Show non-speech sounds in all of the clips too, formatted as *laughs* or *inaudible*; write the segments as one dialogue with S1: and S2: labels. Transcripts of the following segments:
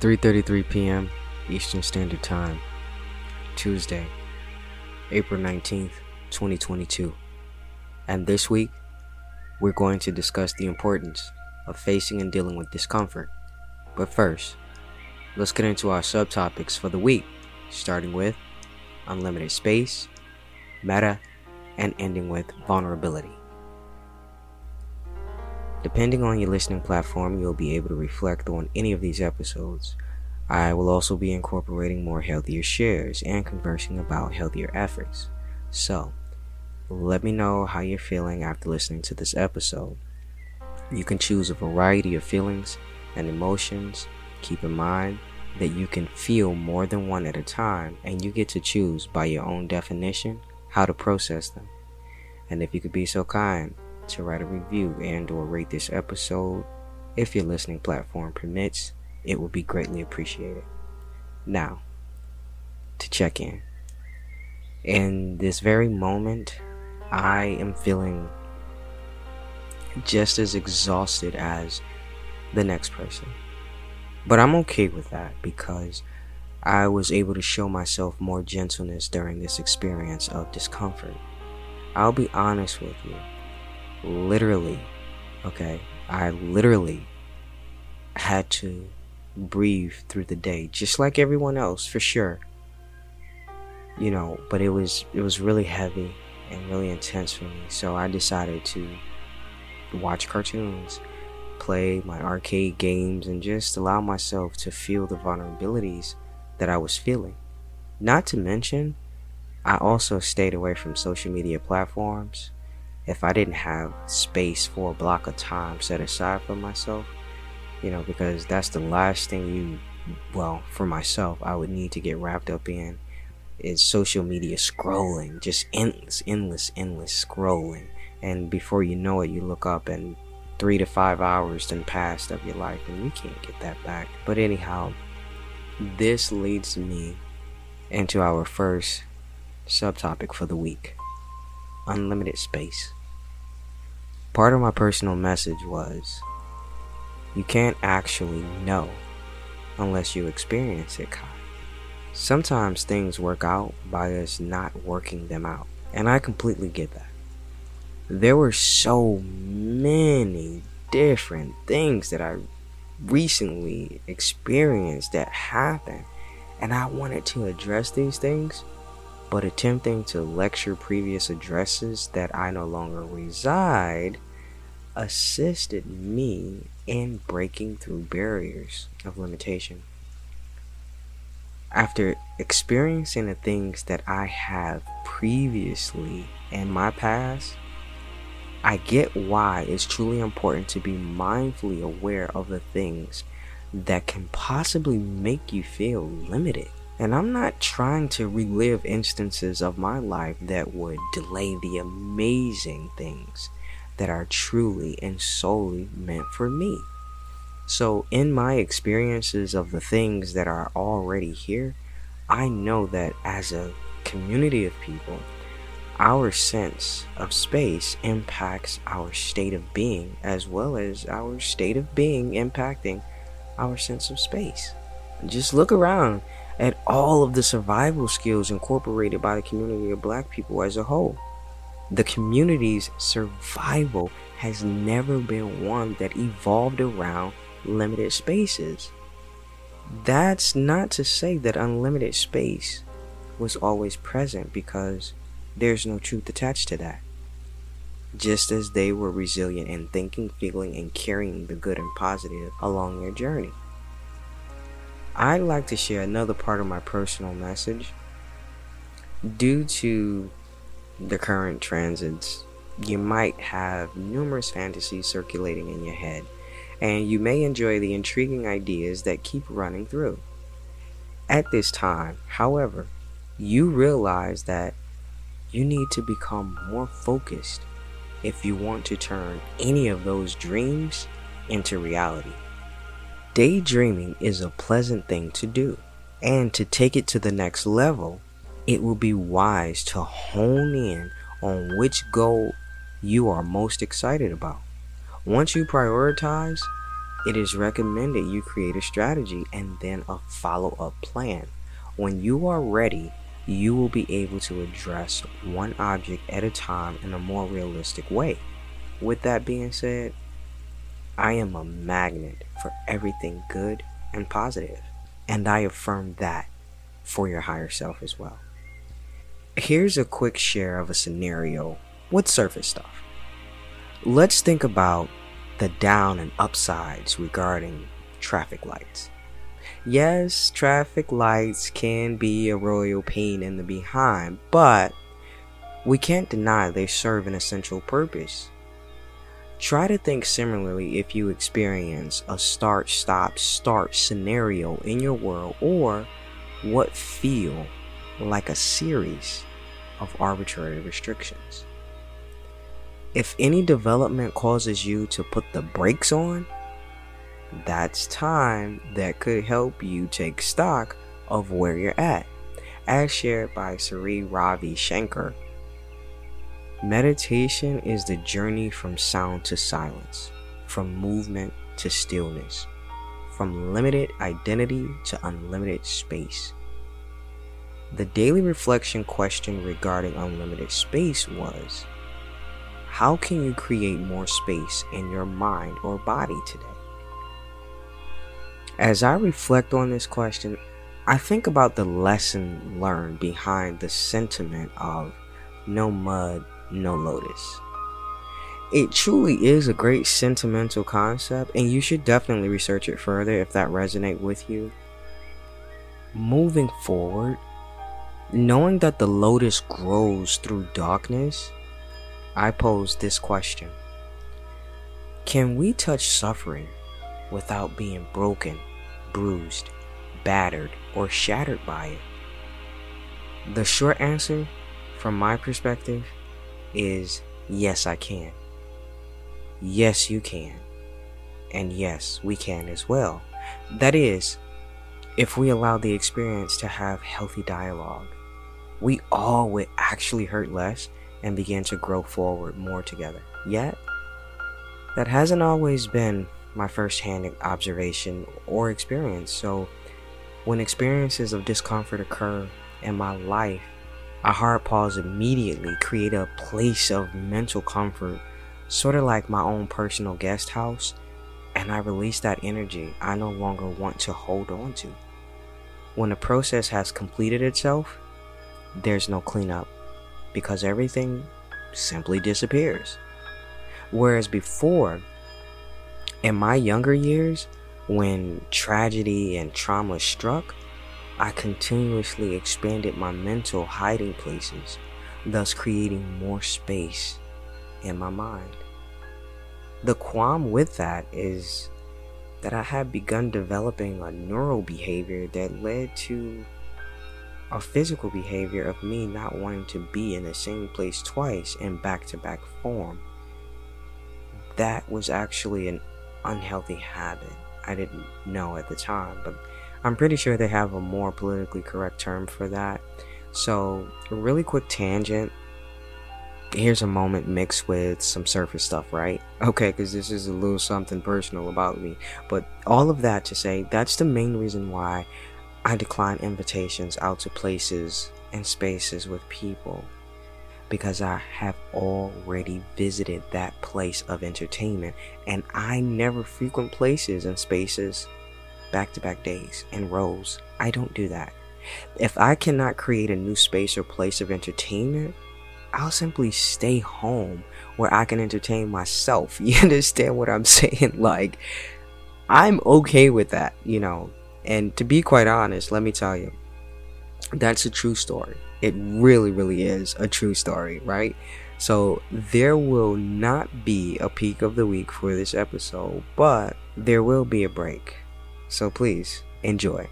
S1: It's 3:33 p.m. Eastern Standard Time. Tuesday, April 19th, 2022. And this week, we're going to discuss the importance of facing and dealing with discomfort. But first, let's get into our subtopics for the week, starting with unlimited space, Metta, and ending with vulnerability. Depending on your listening platform, you'll be able to reflect on any of these episodes. I will also be incorporating more healthier shares and conversing about healthier efforts. So, let me know how you're feeling after listening to this episode. You can choose a variety of feelings and emotions. Keep in mind that you can feel more than one at a time, and you get to choose by your own definition how to process them. And if you could be so kind, to write a review and or rate this episode. If your listening platform permits it would be greatly appreciated. Now to check in. In this very moment i am feeling just as exhausted as the next person. But i'm okay with that because i was able to show myself more gentleness during this experience of discomfort. I'll be honest with you literally, okay, I literally had to breathe through the day, just like everyone else, for sure. You know, but it was it was really heavy and really intense for me. So I decided to watch cartoons, play my arcade games, and just allow myself to feel the vulnerabilities that I was feeling. Not to mention, I also stayed away from social media platforms if I didn't have space for a block of time set aside for myself, you know, because that's the last thing you, well, for myself, I would need to get wrapped up in is social media scrolling, just endless, endless, endless scrolling. And before you know it, you look up and three to five hours then passed of your life, and you can't get that back. But anyhow, this leads me into our first subtopic for the week unlimited space. Part of my personal message was you can't actually know unless you experience it, Ky. Sometimes things work out by us not working them out, and I completely get that. There were so many different things that I recently experienced that happened, and I wanted to address these things, but attempting to lecture previous addresses that I no longer reside assisted me in breaking through barriers of limitation. After experiencing the things that I have previously in my past, I get why it's truly important to be mindfully aware of the things that can possibly make you feel limited. And I'm not trying to relive instances of my life that would delay the amazing things that are truly and solely meant for me. So, in my experiences of the things that are already here, I know that as a community of people, our sense of space impacts our state of being as well as our state of being impacting our sense of space. Just look around at all of the survival skills incorporated by the community of black people as a whole. The community's survival has never been one that evolved around limited spaces. That's not to say that unlimited space was always present because there's no truth attached to that. Just as they were resilient in thinking, feeling, and carrying the good and positive along their journey. I'd like to share another part of my personal message. Due to the current transits, you might have numerous fantasies circulating in your head, and you may enjoy the intriguing ideas that keep running through. At this time, however, you realize that you need to become more focused if you want to turn any of those dreams into reality. Daydreaming is a pleasant thing to do, and to take it to the next level, it will be wise to hone in on which goal you are most excited about. Once you prioritize, it is recommended you create a strategy and then a follow up plan. When you are ready, you will be able to address one object at a time in a more realistic way. With that being said, I am a magnet for everything good and positive, and I affirm that for your higher self as well. Here's a quick share of a scenario with surface stuff. Let's think about the down and upsides regarding traffic lights. Yes, traffic lights can be a royal pain in the behind, but we can't deny they serve an essential purpose. Try to think similarly if you experience a start, stop, start scenario in your world or what feel like a series of arbitrary restrictions. If any development causes you to put the brakes on, that's time that could help you take stock of where you're at. As shared by Sri Ravi Shankar, meditation is the journey from sound to silence, from movement to stillness, from limited identity to unlimited space. The daily reflection question regarding unlimited space was how can you create more space in your mind or body today? As I reflect on this question, I think about the lesson learned behind the sentiment of no mud, no lotus. It truly is a great sentimental concept, and you should definitely research it further if that resonates with you. Moving forward, knowing that the lotus grows through darkness I pose this question Can we touch suffering without being broken, bruised, battered, or shattered by it? The short answer, from my perspective, is yes, I can. Yes, you can. And yes, we can as well. That is, if we allow the experience to have healthy dialogue, we all would actually hurt less and begin to grow forward more together. Yet, that hasn't always been my first hand observation or experience. So, when experiences of discomfort occur in my life, a hard pause immediately create a place of mental comfort, sort of like my own personal guest house, and I release that energy I no longer want to hold on to. When the process has completed itself, there's no cleanup because everything simply disappears. Whereas before, in my younger years, when tragedy and trauma struck, I continuously expanded my mental hiding places, thus creating more space in my mind. The qualm with that is that I had begun developing a neural behavior that led to a physical behavior of me not wanting to be in the same place twice in back to back form. That was actually an unhealthy habit. I didn't know at the time, but I'm pretty sure they have a more politically correct term for that. So, a really quick tangent. Here's a moment mixed with some surface stuff, right? Okay, because this is a little something personal about me. But all of that to say, that's the main reason why I decline invitations out to places and spaces with people because I have already visited that place of entertainment and I never frequent places and spaces back to back days in rows. I don't do that. If I cannot create a new space or place of entertainment, I'll simply stay home where I can entertain myself. *laughs* You understand what I'm *laughs* saying? Like, I'm okay with that, you know. And to be quite honest, let me tell you, that's a true story. It really, really is a true story, right? So there will not be a peak of the week for this episode, but there will be a break. So please enjoy.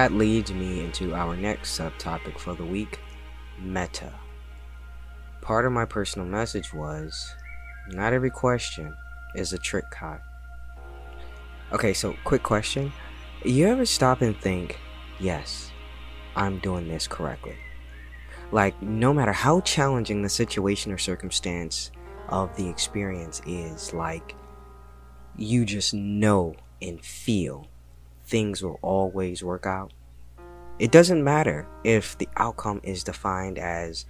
S1: That leads me into our next subtopic for the week Metta. Part of my personal message was not every question is a trick card. Okay, so quick question. You ever stop and think, yes, I'm doing this correctly? Like, no matter how challenging the situation or circumstance of the experience is, like, you just know and feel things will always work out. It doesn't matter if the outcome is defined as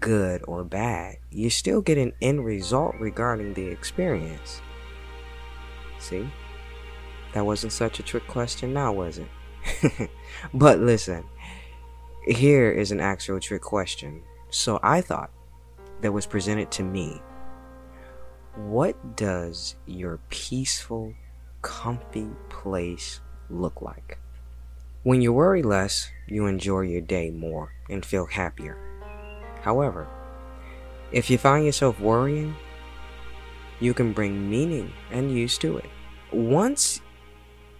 S1: good or bad, you still get an end result regarding the experience. See? That wasn't such a trick question now, was it? *laughs* but listen, here is an actual trick question. So I thought that was presented to me. What does your peaceful, comfy place look like? When you worry less, you enjoy your day more and feel happier. However, if you find yourself worrying, you can bring meaning and use to it. Once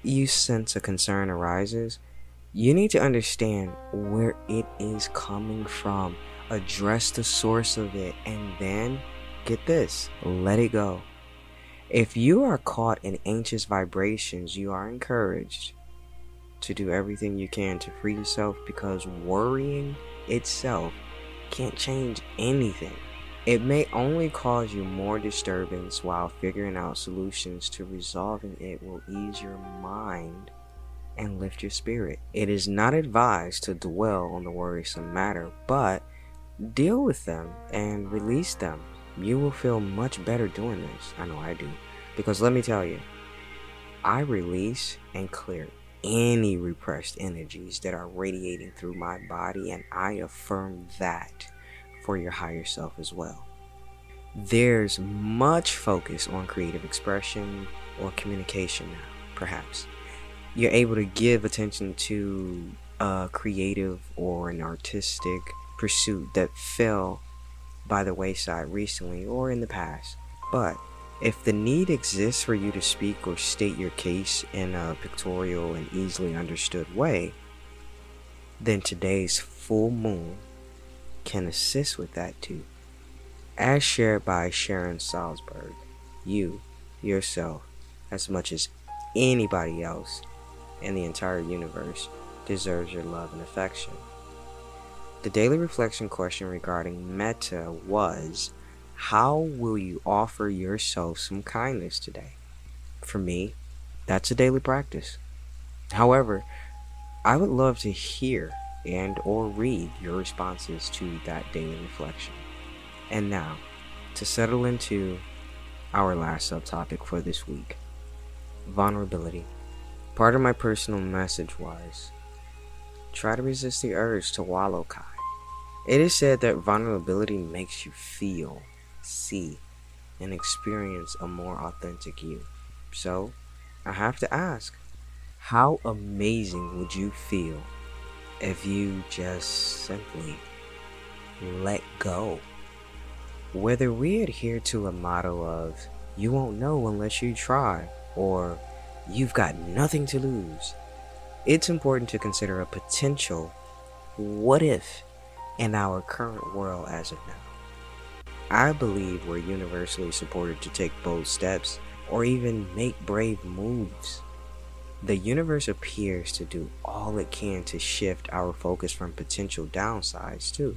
S1: you sense a concern arises, you need to understand where it is coming from, address the source of it, and then get this let it go. If you are caught in anxious vibrations, you are encouraged to do everything you can to free yourself because worrying itself can't change anything. It may only cause you more disturbance while figuring out solutions to resolving it will ease your mind and lift your spirit. It is not advised to dwell on the worrisome matter, but deal with them and release them. You will feel much better doing this. I know I do. Because let me tell you, I release and clear any repressed energies that are radiating through my body, and I affirm that for your higher self as well. There's much focus on creative expression or communication now, perhaps. You're able to give attention to a creative or an artistic pursuit that fell by the wayside recently or in the past. But if the need exists for you to speak or state your case in a pictorial and easily understood way, then today's full moon can assist with that too. As shared by Sharon Salzberg, you, yourself, as much as anybody else in the entire universe, deserves your love and affection. The daily reflection question regarding Metta was how will you offer yourself some kindness today? For me, that's a daily practice. However, I would love to hear and or read your responses to that daily reflection. And now, to settle into our last subtopic for this week, vulnerability. Part of my personal message was try to resist the urge to wallow Ky. It is said that vulnerability makes you feel see, and experience a more authentic you. So, I have to ask how amazing would you feel if you just simply let go? Whether we adhere to a motto of, you won't know unless you try, or you've got nothing to lose, it's important to consider a potential what if in our current world as of now. I believe we're universally supported to take bold steps or even make brave moves. The universe appears to do all it can to shift our focus from potential downsides, too.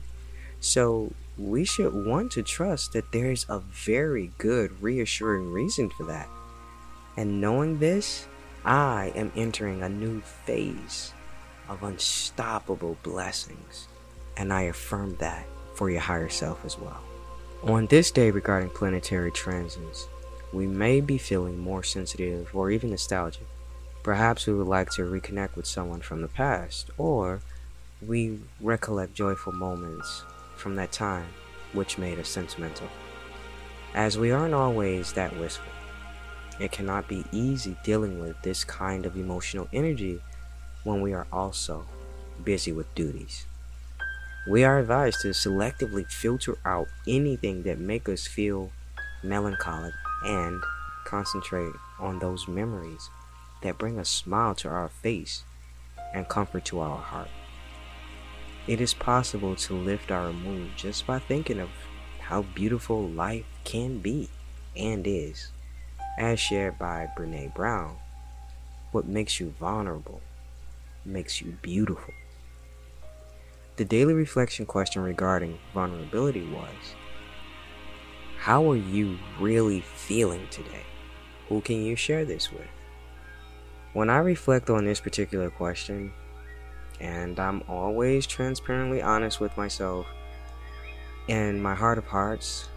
S1: So, we should want to trust that there is a very good, reassuring reason for that. And knowing this, I am entering a new phase of unstoppable blessings. And I affirm that for your higher self as well. On this day regarding planetary transits, we may be feeling more sensitive or even nostalgic. Perhaps we would like to reconnect with someone from the past, or we recollect joyful moments from that time which made us sentimental. As we aren't always that wistful, it cannot be easy dealing with this kind of emotional energy when we are also busy with duties. We are advised to selectively filter out anything that make us feel melancholic and concentrate on those memories that bring a smile to our face and comfort to our heart. It is possible to lift our mood just by thinking of how beautiful life can be and is, as shared by Brene Brown. What makes you vulnerable makes you beautiful. The daily reflection question regarding vulnerability was How are you really feeling today? Who can you share this with? When I reflect on this particular question, and I'm always transparently honest with myself, in my heart of hearts,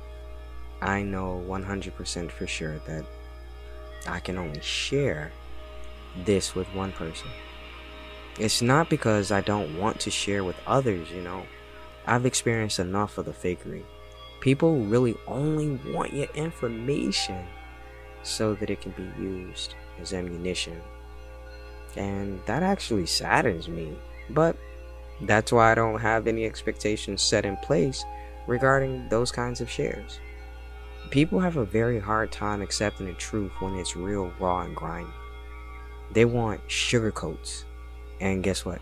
S1: I know 100% for sure that I can only share this with one person. It's not because I don't want to share with others, you know. I've experienced enough of the fakery. People really only want your information so that it can be used as ammunition. And that actually saddens me. But that's why I don't have any expectations set in place regarding those kinds of shares. People have a very hard time accepting the truth when it's real, raw, and grimy. They want sugarcoats. And guess what?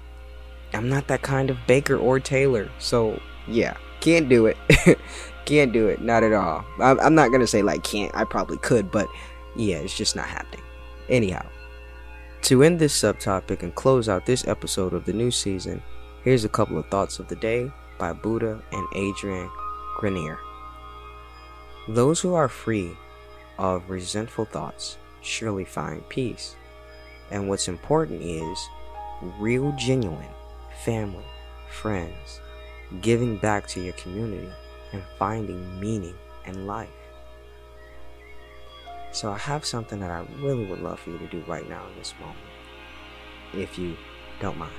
S1: I'm not that kind of baker or tailor. So, yeah, can't do it. *laughs* can't do it. Not at all. I'm not going to say like can't. I probably could, but yeah, it's just not happening. Anyhow, to end this subtopic and close out this episode of the new season, here's a couple of thoughts of the day by Buddha and Adrian Grenier. Those who are free of resentful thoughts surely find peace. And what's important is real, genuine family, friends, giving back to your community, and finding meaning in life. So, I have something that I really would love for you to do right now in this moment, if you don't mind.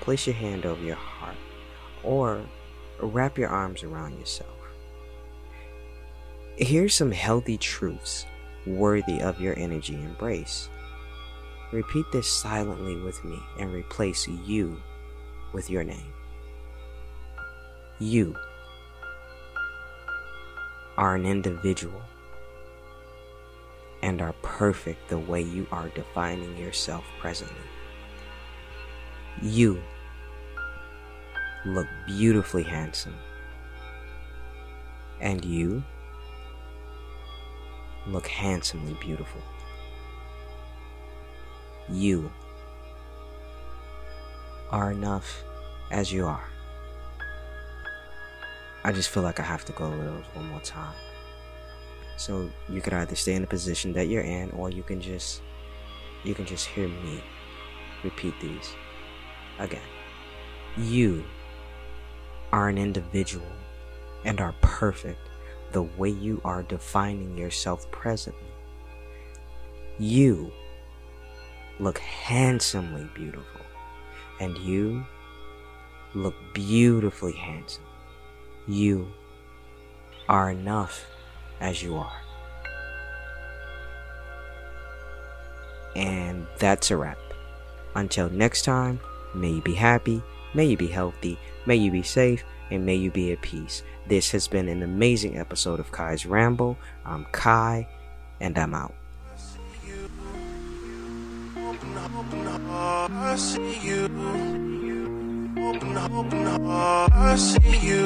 S1: Place your hand over your heart or wrap your arms around yourself. Here's some healthy truths worthy of your energy embrace. Repeat this silently with me and replace you with your name. You are an individual and are perfect the way you are defining yourself presently. You look beautifully handsome. And you look handsomely beautiful. You are enough as you are. I just feel like I have to go over those one more time. So you could either stay in the position that you're in or you can just you can just hear me repeat these again. You are an individual and are perfect the way you are defining yourself presently. You look handsomely beautiful, and you look beautifully handsome. You are enough as you are. And that's a wrap. Until next time, may you be happy, may you be healthy, may you be safe, and may you be at peace. This has been an amazing episode of Ky's Ramble. I'm Kai, and I'm out. I see you. Open, open. I see you.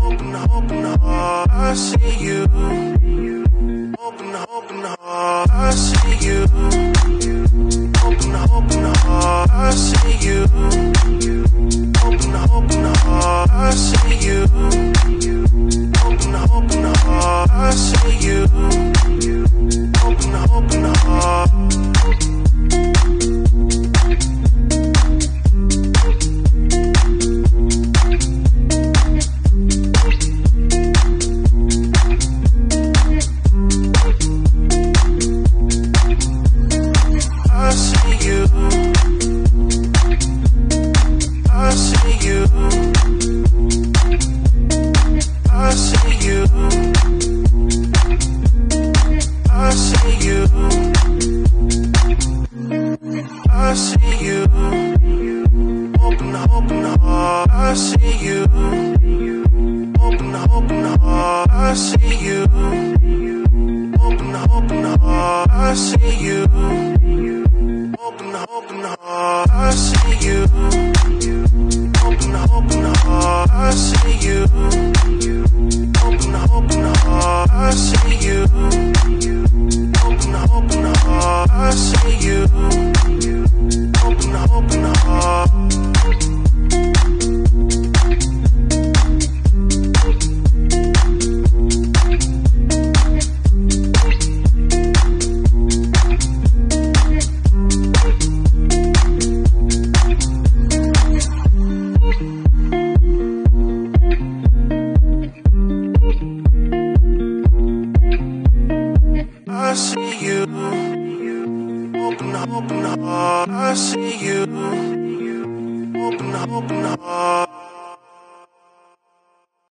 S1: Open, open. I see you. Open, open. I see you. Open, open heart. I see you. Open, open heart. I see
S2: you. Open, open heart. I see you. Open, open heart.